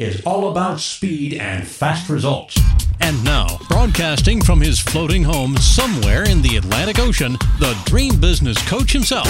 is all about speed and fast results. And now, broadcasting from his floating home somewhere in the Atlantic Ocean, the dream business coach himself,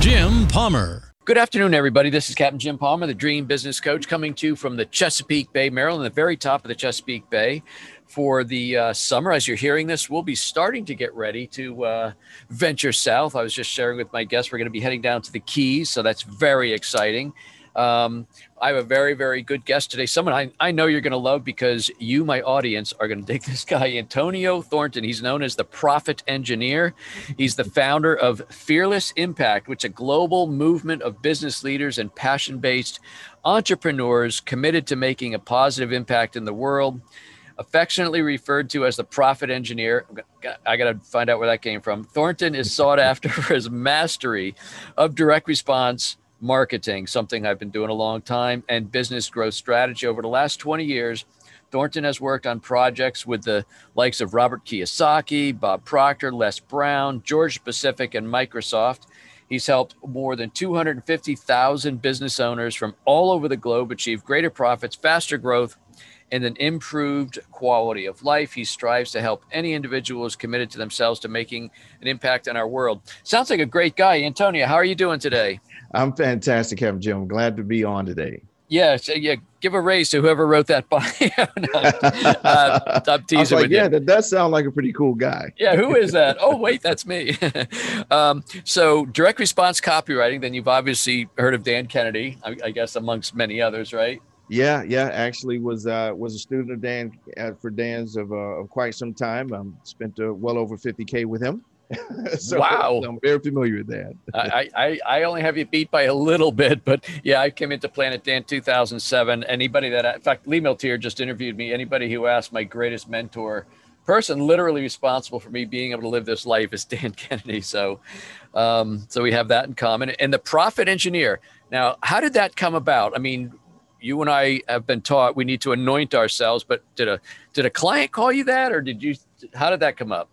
Jim Palmer. Good afternoon, everybody. This is Captain Jim Palmer, the Dream Business Coach, coming to you from the Chesapeake Bay, Maryland, the very top of the Chesapeake Bay for the uh, summer. As you're hearing this, we'll be starting to get ready to uh, venture south. I was just sharing with my guests, we're going to be heading down to the Keys, so that's very exciting. Um, I have a very, very good guest today. Someone I, I know you're going to love because you, my audience, are going to dig this guy, Antonio Thornton. He's known as the Profit Engineer. He's the founder of Fearless Impact, which is a global movement of business leaders and passion based entrepreneurs committed to making a positive impact in the world. Affectionately referred to as the Profit Engineer. I got to find out where that came from. Thornton is sought after for his mastery of direct response marketing, something I've been doing a long time, and business growth strategy. Over the last 20 years, Thornton has worked on projects with the likes of Robert Kiyosaki, Bob Proctor, Les Brown, Georgia-Pacific, and Microsoft. He's helped more than 250,000 business owners from all over the globe achieve greater profits, faster growth, and an improved quality of life. He strives to help any individual who's committed to themselves to making an impact on our world. Sounds like a great guy. Antonio, how are you doing today? I'm fantastic, Kevin Jim. I'm glad to be on today. Yeah, so yeah. Give a raise to whoever wrote that bio. no, uh, I'm teasing like, yeah, you. that does sound like a pretty cool guy. Yeah, who is that? oh, wait, that's me. um, so, direct response copywriting. Then you've obviously heard of Dan Kennedy, I, I guess, amongst many others, right? Yeah, yeah. Actually, was uh, was a student of Dan uh, for Dan's of, uh, of quite some time. Um, spent uh, well over 50k with him. so, Wow. so I'm very familiar with that. I, I, I only have you beat by a little bit, but yeah, I came into Planet Dan 2007. Anybody that, in fact, Lee Milteer just interviewed me. Anybody who asked my greatest mentor, person literally responsible for me being able to live this life is Dan Kennedy. So, um, so we have that in common. And the profit engineer. Now, how did that come about? I mean, you and I have been taught we need to anoint ourselves, but did a did a client call you that, or did you? How did that come up?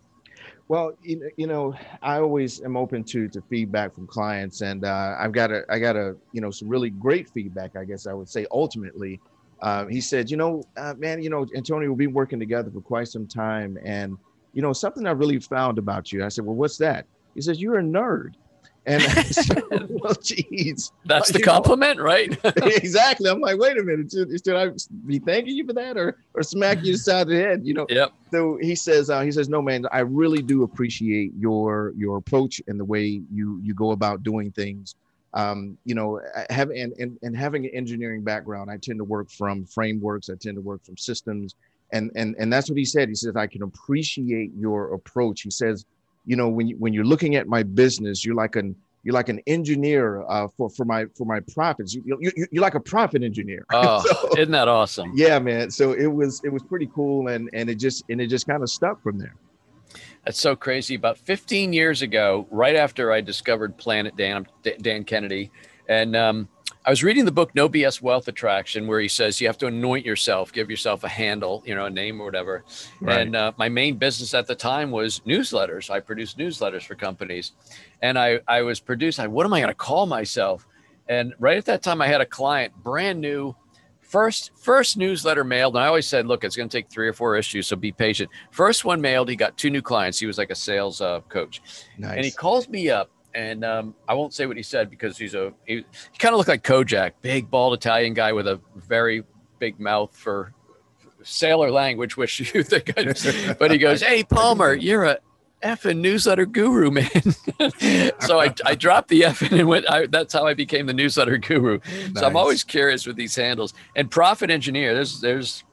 Well, you, know- I always am open to to feedback from clients, and uh, I've got a I got a you know some really great feedback. I guess I would say ultimately, uh, he said, you know, uh, man, you know, Antonio, we've been working together for quite some time, and you know, something I really found about you. I said, well, what's that? He says, you're a nerd, and I said, well, geez, That's the You know, compliment, right? exactly. I'm like, wait a minute, should, should I be thanking you for that, or or smack you aside the side of the head? You know, yep. so he says uh, he says no man i really do appreciate your your approach and the way you you go about doing things um, you know having and, and and having an engineering background i tend to work from frameworks i tend to work from systems and and and that's what he said he says i can appreciate your approach he says you know when you when you're looking at my business you're like an you're like an engineer uh, for for my for my profits you, you, you- you're like a profit engineer Oh, So- isn't that awesome? yeah man so it was it was pretty cool and and it just and it just kind of stuck from there That's so crazy. About 15 years ago, right after I discovered Planet Dan, Dan Kennedy, and um, I was reading the book No BS Wealth Attraction, where he says you have to anoint yourself, give yourself a handle, you know, a name or whatever. Right. And uh, my main business at the time was newsletters. I produced newsletters for companies, and I I was producing. What am I going to call myself? And right at that time, I had a client, brand new, first first newsletter mailed. And I always said, look, it's going to take three or four issues, so be patient. First one mailed, he got two new clients. He was like a sales uh, coach, nice and he calls me up. And um, I won't say what he said because he's a he, he kind of looked like Kojak, big bald Italian guy with a very big mouth for sailor language, which you think. I, but he goes, "Hey Palmer, you're a effing newsletter guru, man." so I, I dropped the effing and went. I, that's how I became the newsletter guru. So I'm always curious with these handles. And profit engineer, there's there's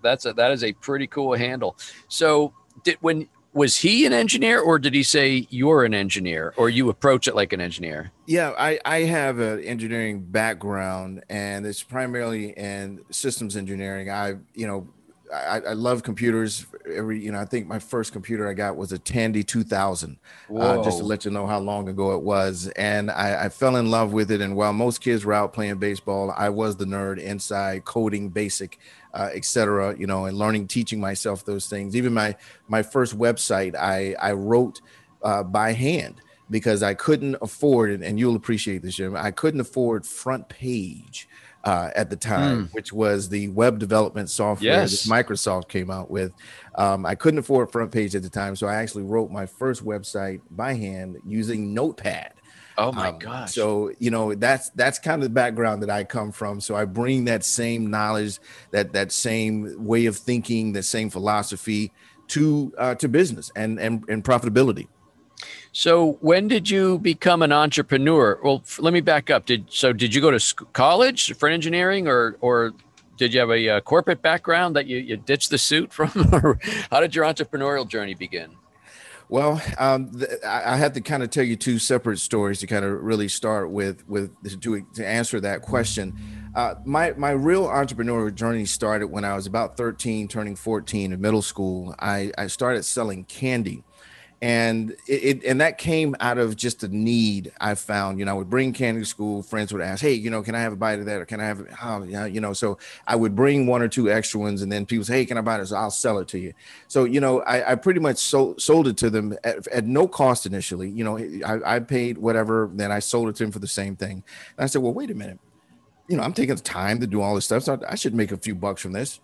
that's a, that is a pretty cool handle. So did when was he an engineer or did he say you're an engineer or you approach it like an engineer? Yeah, I, I have an engineering background and it's primarily in systems engineering. I, you know, I, I love computers. Every you know, I think my first computer I got was a Tandy 2000. Uh, just to let you know how long ago it was, and I, I fell in love with it. And while most kids were out playing baseball, I was the nerd inside coding basic, uh, etc. You know, and learning, teaching myself those things. Even my my first website, I I wrote uh, by hand because I couldn't afford it, and you'll appreciate this, Jim. I couldn't afford FrontPage uh, at the time, mm. which was the web development software yes. that Microsoft came out with. Um, I couldn't afford FrontPage at the time, so I actually wrote my first website by hand using Notepad. Oh my um, gosh! So you know that's that's kind of the background that I come from. So I bring that same knowledge, that that same way of thinking, that same philosophy to uh, to business and and and profitability. So when did you become an entrepreneur? Well, f- let me back up. Did so? Did you go to sc- college for engineering, or or did you have a, uh, corporate background that you, you ditched the suit from, how did your entrepreneurial journey begin? Well, um, the, I had to kind of tell you two separate stories to kind of really start with with to, to answer that question. Uh, my my real entrepreneurial journey started when I was about 13, turning 14 in middle school. I, I started selling candy and it, it, and that came out of just a need I found. You know, I would bring candy to school. Friends would ask, "Hey, you know, can I have a bite of that, or can I have, oh, yeah, you know?" So I would bring one or two extra ones, and then people say, "Hey, can I buy this? I'll sell it to you." So you know, I, I pretty much sold sold it to them at, at no cost initially. You know, I, I paid whatever, then I sold it to them for the same thing. And I said, "Well, wait a minute." You know, I'm taking the time to do all this stuff, so I should make a few bucks from this.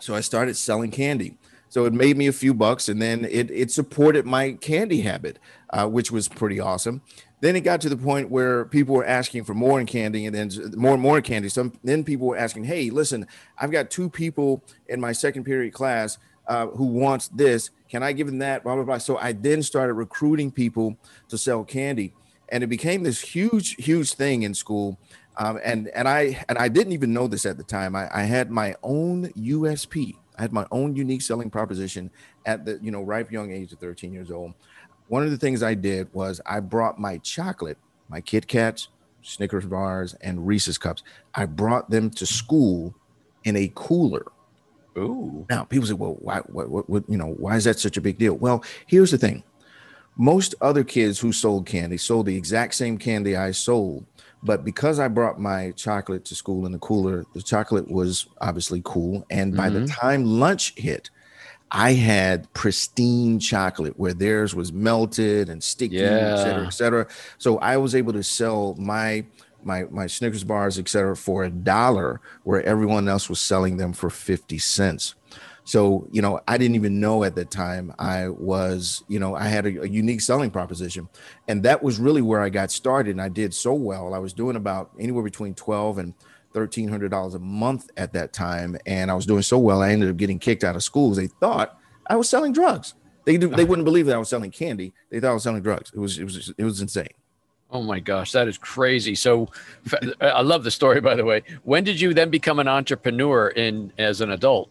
So I started selling candy so it made me a few bucks, and then it it supported my candy habit, uh, which was pretty awesome. Then it got to the point where people were asking for more in candy, and then more and more candy. Some then people were asking, "Hey, listen, I've got two people in my second period class uh, who wants this. Can I give them that?" Blah blah blah. So I then started recruiting people to sell candy, and it became this huge, huge thing in school. Um, and and I and I didn't even know this at the time. I, I had my own USP I had my own unique selling proposition at the you know ripe young age of 13 years old. One of the things I did was I brought my chocolate, my Kit Kats, Snickers bars, and Reese's cups. I brought them to school in a cooler. Ooh. Now people say, well, why, what, what, what, you know, why is that such a big deal? Well, here's the thing: most other kids who sold candy sold the exact same candy I sold, but because I brought my chocolate to school in the cooler, the chocolate was obviously cool. And by mm-hmm. the time lunch hit, I had pristine chocolate where theirs was melted and sticky, yeah. et cetera, et cetera. So I was able to sell my my my Snickers bars, et cetera, for a dollar, where everyone else was selling them for 50 cents. So, you know, I didn't even know at that time I was, you know, I had a, a, unique selling proposition. And that was really where I got started. And I did so well. I was doing about anywhere between 12 and $1,300 a month at that time. And I was doing so well, I ended up getting kicked out of school. They thought I was selling drugs. They, they wouldn't believe that I was selling candy. They thought I was selling drugs. It was, it was, it was insane. Oh my gosh, that is crazy. So I love the story, by the way. When did you then become an entrepreneur in as an adult?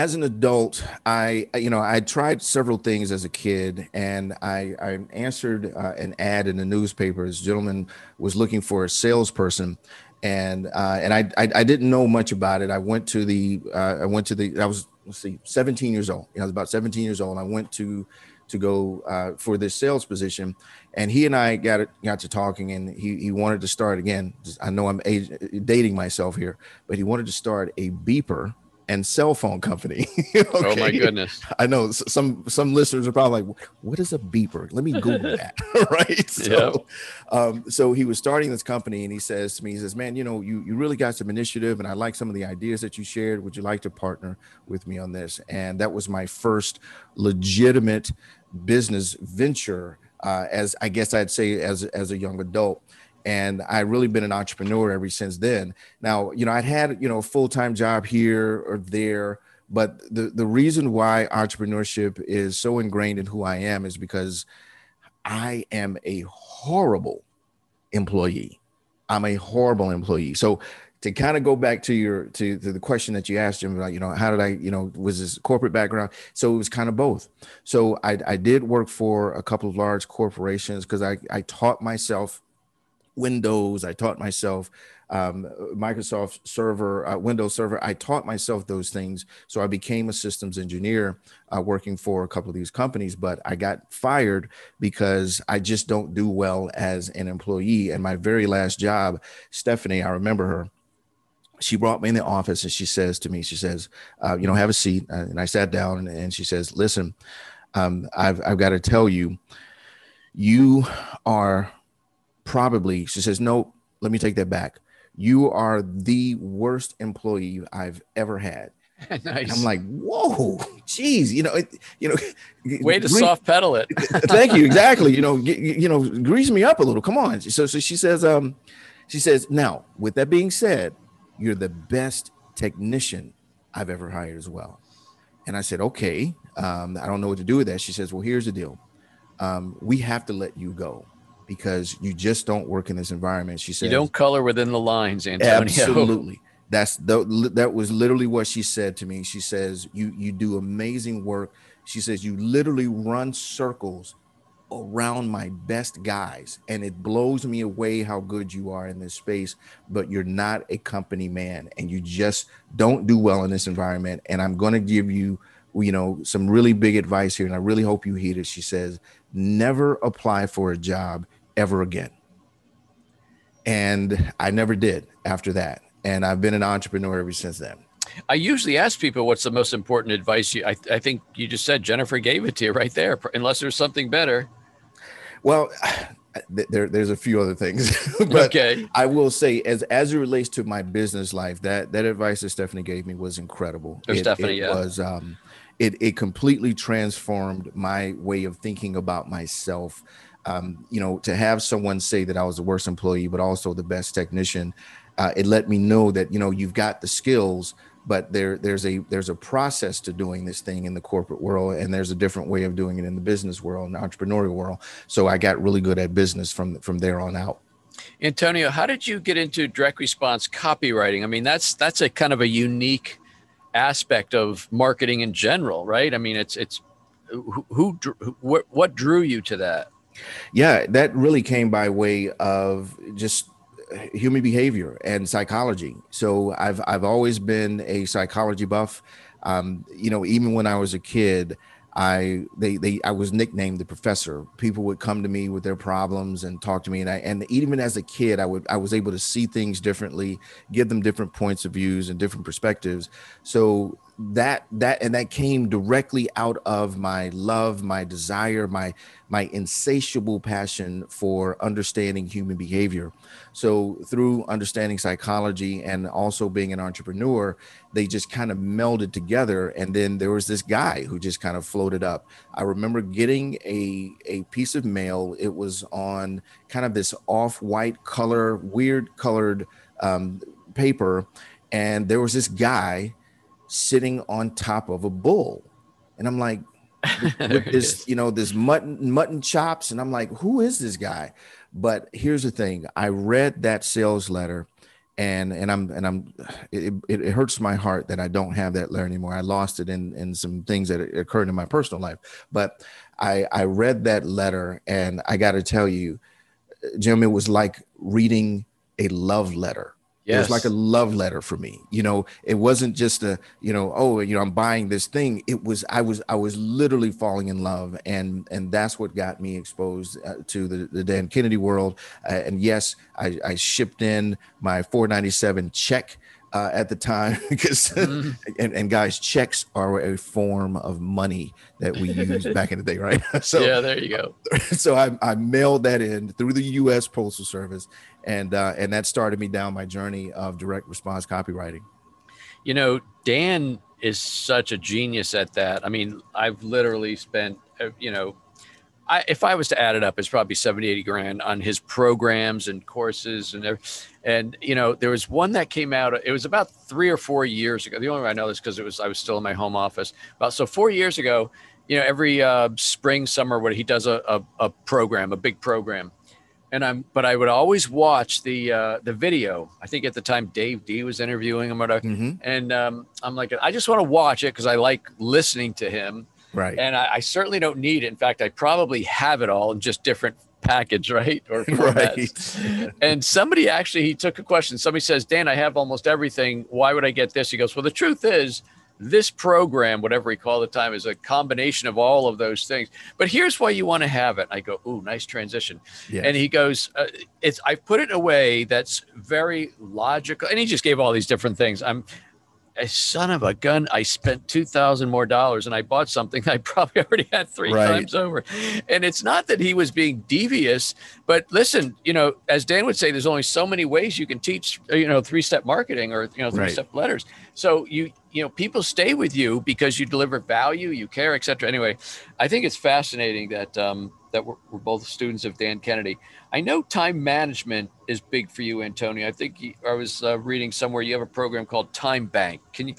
As an adult, I you know I tried several things as a kid, and I, I answered uh, an ad in the newspaper. This gentleman was looking for a salesperson, and uh, and I, I, I didn't know much about it. I went to the uh, I went to the I was let's see 17 years old. I was about 17 years old. I went to to go uh, for this sales position, and he and I got got to talking, and he he wanted to start again. I know I'm age, dating myself here, but he wanted to start a beeper and cell phone company. okay? Oh my goodness! I know some some listeners are probably like, "What is a beeper?" Let me Google that. right? So, yep. um, so he was starting this company, and he says to me, "He says, man, you know, you you really got some initiative, and I like some of the ideas that you shared. Would you like to partner with me on this?" And that was my first legitimate business venture, uh, as I guess I'd say as as a young adult and I really been an entrepreneur ever since then. Now, you know, I'd had you know a full time job here or there, but the the reason why entrepreneurship is so ingrained in who I am is because I am a horrible employee. I'm a horrible employee. So to kind of go back to your to, to, the question that you asked him about, you know, how did I, you know, was this corporate background? So it was kind of both. So I, I did work for a couple of large corporations because I, I taught myself Windows. I taught myself um, Microsoft Server, uh, Windows Server. I taught myself those things. So I became a systems engineer uh, working for a couple of these companies, but I got fired because I just don't do well as an employee. And my very last job, Stephanie, I remember her she brought me in the office and she says to me, she says, uh, you know, have a seat. Uh, and I sat down and, and she says, listen, um, I've, I've got to tell you, you are probably, she says, no, let me take that back. You are the worst employee I've ever had. nice. I'm like, whoa, geez, you know, it, you know, way to grease- soft pedal it. Thank you. Exactly. You know, you know, grease me up a little. Come on. So, so she says, um, she says, now, with that being said, you're the best technician I've ever hired as well. And I said, okay, um, I don't know what to do with that. She says, well, here's the deal. Um, we have to let you go because you just don't work in this environment. She said, you don't color within the lines, Antonio. Absolutely. That's the that was literally what she said to me. She says, "You you do amazing work." She says, "You literally run circles around my best guys, and it blows me away how good you are in this space. But you're not a company man, and you just don't do well in this environment. And I'm going to give you, you know, some really big advice here, and I really hope you heed it." She says, "Never apply for a job ever again." And I never did after that. And I've been an entrepreneur ever since then. I usually ask people what's the most important advice you. I, I think you just said Jennifer gave it to you right there. Unless there's something better. Well, there, there's a few other things, but okay. I will say, as as it relates to my business life, that that advice that Stephanie gave me was incredible. It, Stephanie, it yeah. was um, it it completely transformed my way of thinking about myself. Um, you know, to have someone say that I was the worst employee, but also the best technician, uh, it let me know that you know you've got the skills, but there there's a there's a process to doing this thing in the corporate world, and there's a different way of doing it in the business world and entrepreneurial world. So I got really good at business from from there on out. Antonio, how did you get into direct response copywriting? I mean, that's that's a kind of a unique aspect of marketing in general, right? I mean, it's it's who, who, who what drew you to that? Yeah, that really came by way of just human behavior and psychology. So I've I've always been a psychology buff. Um, you know, even when I was a kid, I they they I was nicknamed the professor. People would come to me with their problems and talk to me, and I and even as a kid, I would I was able to see things differently, give them different points of views and different perspectives. So that that and that came directly out of my love, my desire, my my insatiable passion for understanding human behavior. So through understanding psychology and also being an entrepreneur, they just kind of melded together. And then there was this guy who just kind of floated up. I remember getting a a piece of mail. It was on kind of this off-white color, weird colored um, paper, and there was this guy sitting on top of a bull, and I'm like with this, you know, this mutton mutton chops, and I'm like, who is this guy? But here's the thing: I read that sales letter, and and I'm and I'm it, it, it hurts my heart that I don't have that letter anymore. I lost it in in some things that occurred in my personal life, but I I read that letter, and I got to tell you, Jim, it was like reading a love letter. It was like a love letter for me. You know, it wasn't just a, you know, oh, you know, I'm buying this thing. It was, I was, I was literally falling in love, and and that's what got me exposed uh, to the, the Dan Kennedy world. Uh, and yes, I, I shipped in my 497 check uh, at the time because Mm-hmm. and, and guys checks are a form of money that we used back in the day right so yeah, there you go. so I, I mailed that in through the U.S. Postal Service, and uh, and that started me down my journey of direct response copywriting. You know, Dan is such a genius at that. I mean, I've literally spent, uh, you know, I, if I was to add it up, it's probably 70, 80 grand on his programs and courses and. And, you know, there was one that came out, it was about three or four years ago. The only way I know this because it was, I was still in my home office. About so four years ago, you know, every uh, spring, summer, what he does a, a, a program, a big program. And I'm, but I would always watch the uh, the video. I think at the time Dave Dee was interviewing him, or whatever. Mhm. And um, I'm like, I just want to watch it because I like listening to him. Right. And I, I certainly don't need it. In fact, I probably have it all in just different package, right? Or Right. And somebody actually he took a question. Somebody says, Dan, I have almost everything. Why would I get this? He goes, Well, the truth is, this program, whatever we call the time, is a combination of all of those things. But here's why you want to have it. I go, Ooh, nice transition. Yes. And he goes, uh, "It's I've put it in a way that's very logical." And he just gave all these different things. I'm a son of a gun. I spent two thousand more dollars, and I bought something I probably already had three Right. times over. And it's not that he was being devious, but listen, you know, as Dan would say, there's only so many ways you can teach, uh, you know, three-step marketing or you know, three-step letters. So you you know, people stay with you because you deliver value, you care, etc. Anyway, I think it's fascinating that um, that we're, we're both students of Dan Kennedy. I know time management is big for you, Antonio. I think you, I was uh, reading somewhere you have a program called Time Bank. Can you?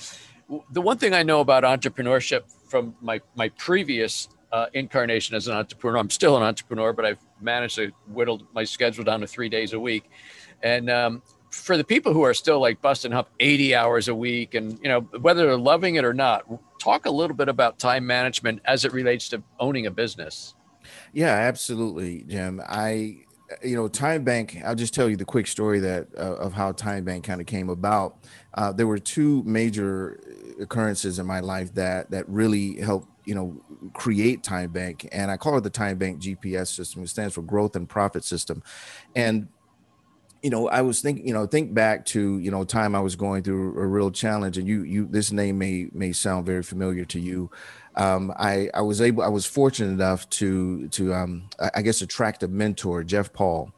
The one thing I know about entrepreneurship from my my previous uh, incarnation as an entrepreneur, I'm still an entrepreneur, but I've managed to whittle my schedule down to three days a week. And um, for the people who are still like busting up 80 hours a week, and you know whether they're loving it or not, talk a little bit about time management as it relates to owning a business. Yeah, absolutely, Jim. I, you know, Time Bank. I'll just tell you the quick story that uh, of how Time Bank kind of came about. Uh, there were two major occurrences in my life that that really helped, you know, create Time Bank, and I call it the Time Bank GPS system. It stands for Growth and Profit System, and you know, I was thinking, you know, think back to, you know, time I was going through a real challenge and you, you, this name may, may sound very familiar to you. Um, I, I was able, I was fortunate enough to, to, um, I guess attract a mentor, Jeff Paul.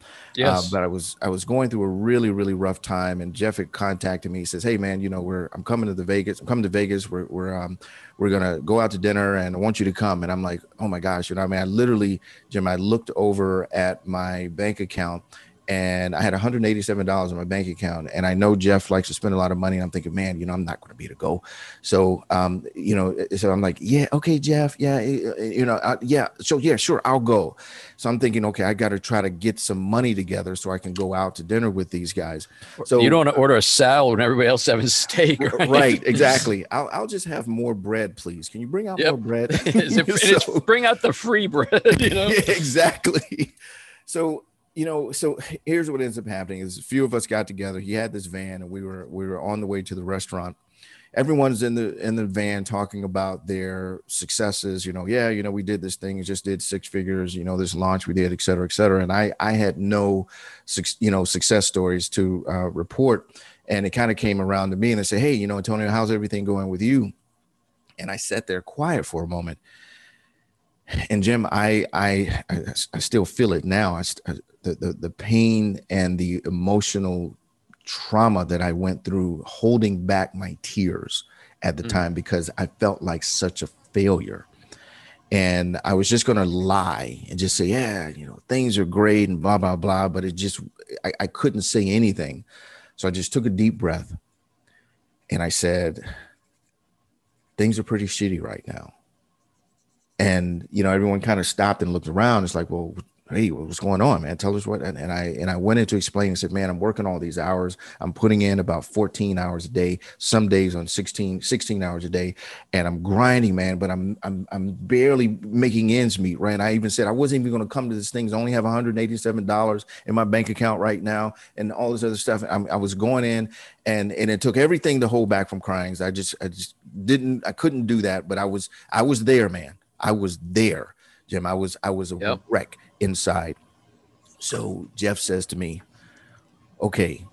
Uh, but I was, I was going through a really, really rough time and Jeff had contacted me. He says, Hey man, you know, we're, I'm coming to the Vegas, I'm coming to Vegas. We're, we're, um, we're going to go out to dinner and I want you to come. And I'm like, Oh my gosh, you know, I mean, I literally, Jim, I looked over at my bank account and I had $187 in my bank account. And I know Jeff likes to spend a lot of money. And I'm thinking, man, you know, I'm not going to be able to go. So, um, you know, so I'm like, yeah, okay, Jeff, yeah, eh, eh, you know, uh, yeah, so yeah, sure, I'll go. So I'm thinking, okay, I got to try to get some money together so I can go out to dinner with these guys. So you don't want to order a salad when everybody else having steak, right? right, exactly. I'll, I'll just have more bread, please. Can you bring out Yep. more bread? Is it- and it's- So- bring out the free bread, you know. yeah, exactly. So you know, so here's what ends up happening: is a few of us got together. He had this van, and we were we were on the way to the restaurant. Everyone's in the in the van talking about their successes. You know, yeah, you know, we did this thing, just did six figures. You know, this launch we did, et cetera, et cetera. And I I had no, you know, success stories to uh, report. And it kind of came around to me, and they said, "Hey, you know, Antonio, how's everything going with you?" And I sat there quiet for a moment and Jim, I I I, still feel it now. I, I- the, the the pain and the emotional trauma that I went through, holding back my tears at the Mm. time because I felt like such a failure. And I was just gonna lie and just say, yeah, you know, things are great and blah blah blah. But it just I, I couldn't say anything. So I just took a deep breath and I said, things are pretty shitty right now and you know everyone kind of stopped and looked around. It's like well hey what's going on man? Tell us what and, and i and i went into explaining said man i'm working all these hours. I'm putting in about 14 hours a day some days on 16 16 hours a day and i'm grinding man but i'm i'm, I'm barely making ends meet right? And i even said i wasn't even going to come to this thing. I only have 187 dollars in my bank account right now and all this other stuff. I'm, i was going in and and it took everything to hold back from crying. I just i just didn't i couldn't do that but i was i was there man I was there, Jim. I was I was a Yep. wreck inside. So Jeff says to me, "Okay,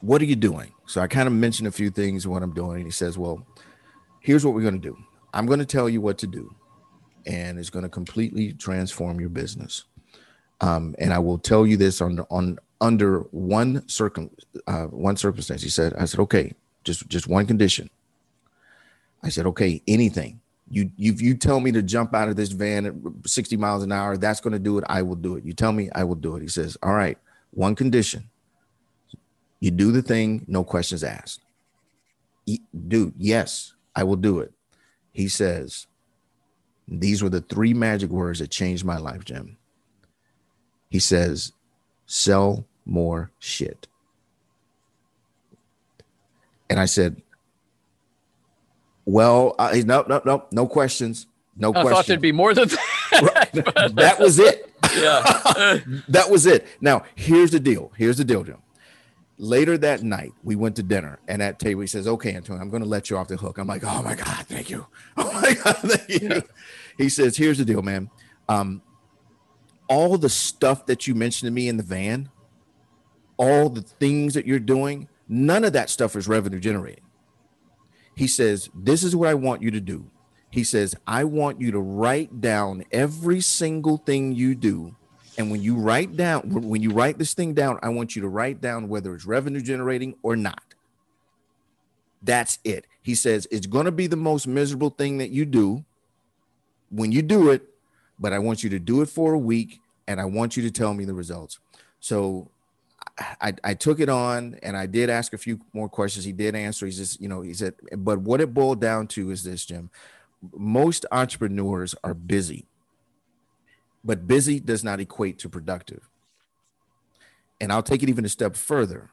what are you doing?" So I kind of mentioned a few things what I'm doing, and he says, "Well, here's what we're going to do. I'm going to tell you what to do, and it's going to completely transform your business. Um, and I will tell you this on on under one circum uh, one circumstance." He said, "I said, okay, just just one condition." I said, "Okay, anything." You you you tell me to jump out of this van at 60 miles an hour that's going to do it i will do it. You tell me i will do it. He says all right one condition. You do the thing no questions asked. Dude yes i will do it. He says these were the three magic words that changed my life jim. He says sell more shit. And i said well, uh, no, no, no, no questions. No questions. I question. thought there'd be more than that. that was it. yeah. that was it. Now, here's the deal. Here's the deal, Jim. Later that night, we went to dinner, and at table, he says, Okay, Antonio, I'm going to let you off the hook. I'm like, Oh my God, thank you. Oh my God, thank you. He says, Here's the deal, man. Um, all the stuff that you mentioned to me in the van, all the things that you're doing, none of that stuff is revenue generating. He says, This is what I want you to do. He says, I want you to write down every single thing you do. And when you write down, when you write this thing down, I want you to write down whether it's revenue generating or not. That's it. He says, It's going to be the most miserable thing that you do when you do it, but I want you to do it for a week and I want you to tell me the results. So I, I took it on and I did ask a few more questions. He did answer. He's just, you know, he said, but what it boiled down to is this, Jim. Most entrepreneurs are busy, but busy does not equate to productive. And I'll take it even a step further.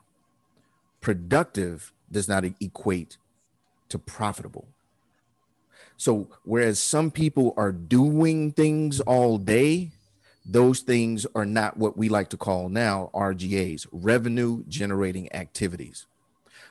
Productive does not equate to profitable. So, whereas some people are doing things all day, those things are not what we like to call now RGAs, revenue generating activities.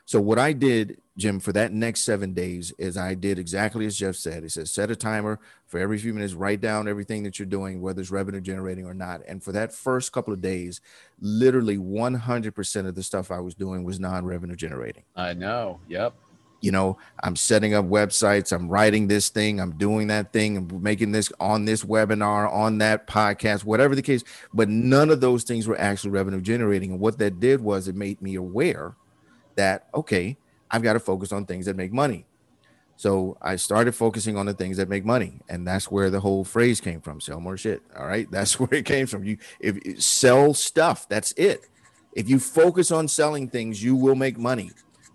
So, what I did, Jim, for that next seven days is I did exactly as Jeff said. He says, set a timer for every few minutes, write down everything that you're doing, whether it's revenue generating or not. And for that first couple of days, literally 100% of the stuff I was doing was non revenue generating. I know. Yep you know i'm setting up websites i'm writing this thing i'm doing that thing i'm making this on this webinar on that podcast whatever the case but none of those things were actually revenue generating. And what that did was it made me aware that okay i've got to focus on things that make money. So i started focusing on the things that make money and that's where the whole phrase came from sell more shit all right? That's where it came from. You if sell stuff that's it. If you focus on selling things you will make money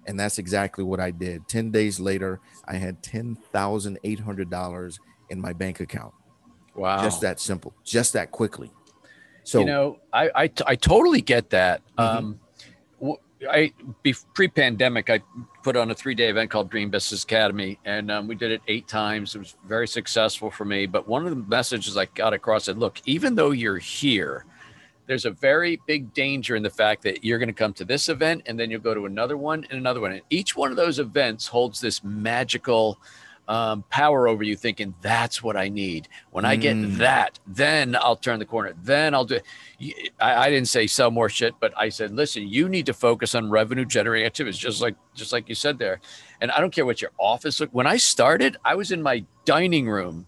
and that's exactly what I did. 10 days later, I had $10,800 in my bank account. Wow. Just that simple, just that quickly. So, you know, I, I, I totally get that. Mhm. Um, I be, pre-pandemic, I put on a three-day event called Dream Business Academy, and um, we did it eight times. It was very successful for me. But one of the messages I got across said, "Look, even though you're here, there's a very big danger in the fact that you're going to come to this event and then you'll go to another one and another one. And each one of those events holds this magical um, power over you, thinking that's what I need. When I get Mm. that, then I'll turn the corner. Then I'll do I, I didn't say sell more shit, but I said, listen, you need to focus on revenue generating activities, just like just like you said there. And I don't care what your office look. When I started, I was in my dining room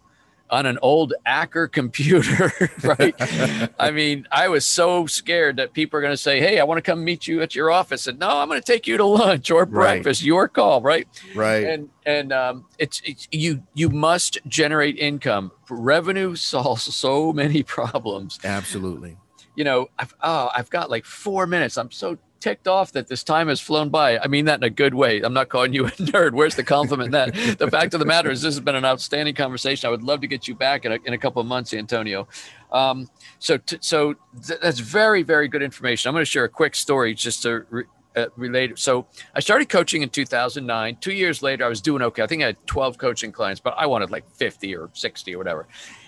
on an old Acker computer, right? I mean, I was so scared that people are going to say, "Hey, I want to come meet you at your office," and no, I'm going to take you to lunch or Right. breakfast. Your call, right? right. And and um, it's, it's you you must generate income. Revenue solves so many problems. Absolutely. You know, I've oh, I've got like four minutes. I'm so ticked off that this time has flown by. I mean that in a good way. I'm not calling you a nerd. Where's the compliment that? the fact of the matter is, this has been an outstanding conversation. I would love to get you back in a, in a couple of months, Antonio. Um, so, t- so th- that's very, very good information. I'm going to share a quick story just to re- uh, relate. So, I started coaching in 2009. Two years later, I was doing okay. I think I had 12 coaching clients, but I wanted like 50 or 60 or whatever.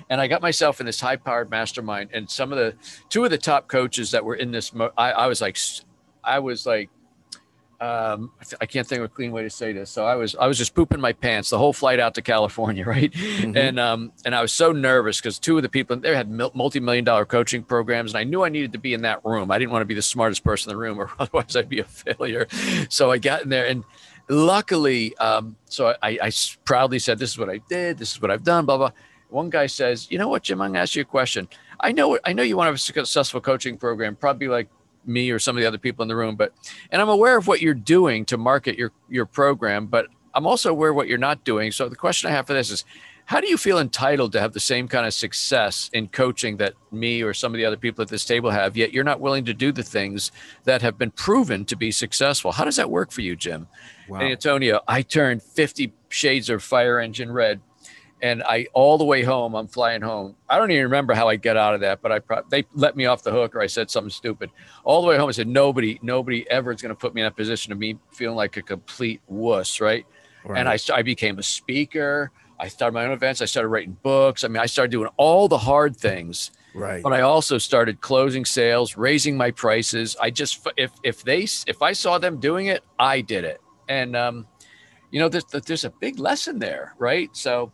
And I got myself in this high-powered mastermind, and some of the two of the top coaches that were in this, I, I was like, I was like um, I can't think of a clean way to say this. So I was I was just pooping my pants the whole flight out to California, right? Mhm. And um and I was so nervous because two of the people they had multi-million dollar coaching programs, and I knew I needed to be in that room. I didn't want to be the smartest person in the room, or otherwise I'd be a failure. So I got in there, and luckily, um, so I proudly said, "This is what I did. This is what I've done." Blah blah. One guy says, "You know what, Jim? I'm gonna ask you a question. I know I know you want to have a successful coaching program, probably like." Me or some of the other people in the room but and i'm aware of what you're doing to market your your program but i'm also aware of what you're not doing. So the question i have for this is how do you feel entitled to have the same kind of success in coaching that me or some of the other people at this table have yet you're not willing to do the things that have been proven to be successful? How does that work for you jim? Wow. and antonio i turned 50 shades of fire engine red and I all the way home, I'm flying home. I don't even remember how I get out of that, but I pro- they let me off the hook or I said something stupid. All the way home, I said nobody, nobody ever is going to put me in a position of me feeling like a complete wuss, right? Right. And I, I became a speaker. I started my own events. I started writing books. I mean, I started doing all the hard things. Right. But I also started closing sales, raising my prices. I just if if they if I saw them doing it, I did it. And um, you know, there's there's a big lesson there, right? So,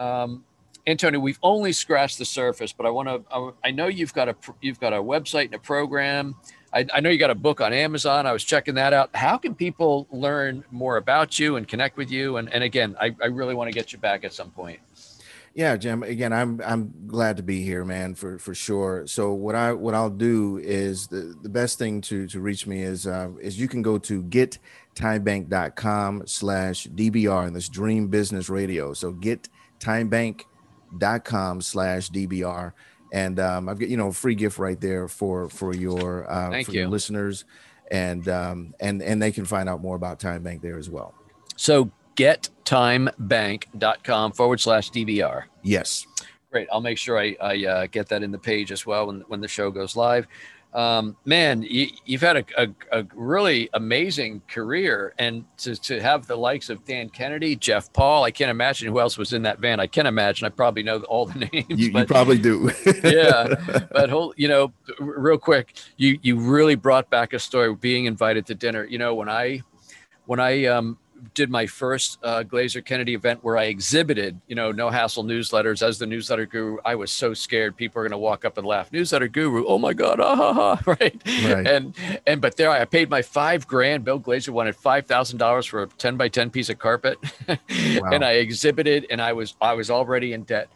um, Antonio, we've only scratched the surface, but I want to. I know you've got a you've got a website and a program. I, I, know you got a book on Amazon. I was checking that out. How can people learn more about you and connect with you? And, and again, I, I really want to get you back at some point. Yeah, Jim. Again, I'm I'm glad to be here, man, for for sure. So what I what I'll do is the, the best thing to to reach me is uh, is you can go to gettimebank.com slash DBR and this Dream Business Radio. So gettimebank.com slash DBR and um, I've got you know a free gift right there for for your uh, Thank for you. your listeners, and um, and and they can find out more about Time Bank there as well. So gettimebank.com forward slash DBR. Yes. Great. I'll make sure I, I uh, get that in the page as well when, when the show goes live. Um, man, you, have had a, a, a, really amazing career, and to, to have the likes of Dan Kennedy, Jeff Paul, I can't imagine who else was in that van. I can imagine. I probably know all the names. You, but, you probably do. yeah, but whole, you know, real quick, you you really brought back a story being invited to dinner. You know, when I when I um, did my first uh, Glazer Kennedy event where I exhibited, you know, no hassle newsletters as the newsletter guru. I was so scared people are going to walk up and laugh. Newsletter guru, oh my god, ah, ha, ha, right? right? And and but there I paid my five grand. Bill Glazer wanted five thousand dollars for a ten by ten piece of carpet, wow. and I exhibited, and I was I was already in debt.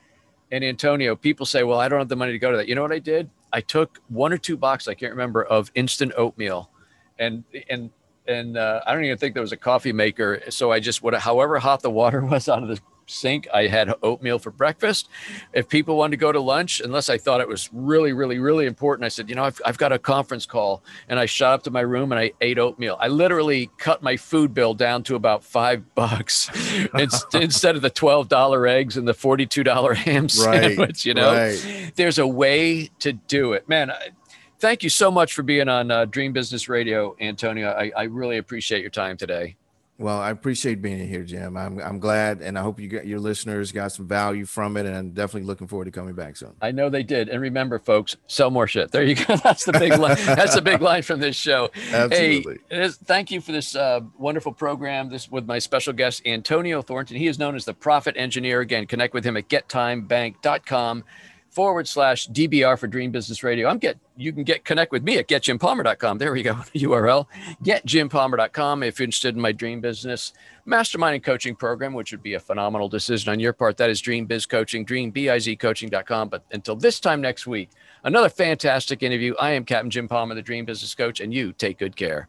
And Antonio, people say, well, I don't have the money to go to that. You know what I did? I took one or two boxes, I can't remember, of instant oatmeal, and and and uh, I don't even think there was a coffee maker. So I just would, however hot the water was out of the sink, I had oatmeal for breakfast. If people wanted to go to lunch, unless I thought it was really, really, really important, I said, you know, I've, I've got a conference call, and I shot up to my room and I ate oatmeal. I literally cut my food bill down to about five bucks instead of the twelve dollar eggs and the forty two dollar ham sandwich. Right, you know, right. there's a way to do it, man. I, thank you so much for being on uh, Dream Business Radio, Antonio. I, I, really appreciate your time today. Well, I appreciate being here, Jim. I'm, I'm glad, and I hope you get your listeners got some value from it, and I'm definitely looking forward to coming back soon. I know they did, and remember, folks, sell more shit. There you go. That's the big line. That's the big line from this show. Absolutely. Hey, thank you for this uh, wonderful program. This with my special guest Antonio Thornton. He is known as the Profit Engineer. Again, connect with him at gettimebank.com forward slash DBR for Dream Business Radio. I'm get you can get connect with me at getjimpalmer.com. There we go. URL getjimpalmer.com if you're interested in my dream business mastermind and coaching program, which would be a phenomenal decision on your part. That is Dream Biz Coaching, dreambizcoaching.com. But until this time next week, another fantastic interview. I am Captain Jim Palmer, the Dream Business Coach, and you take good care.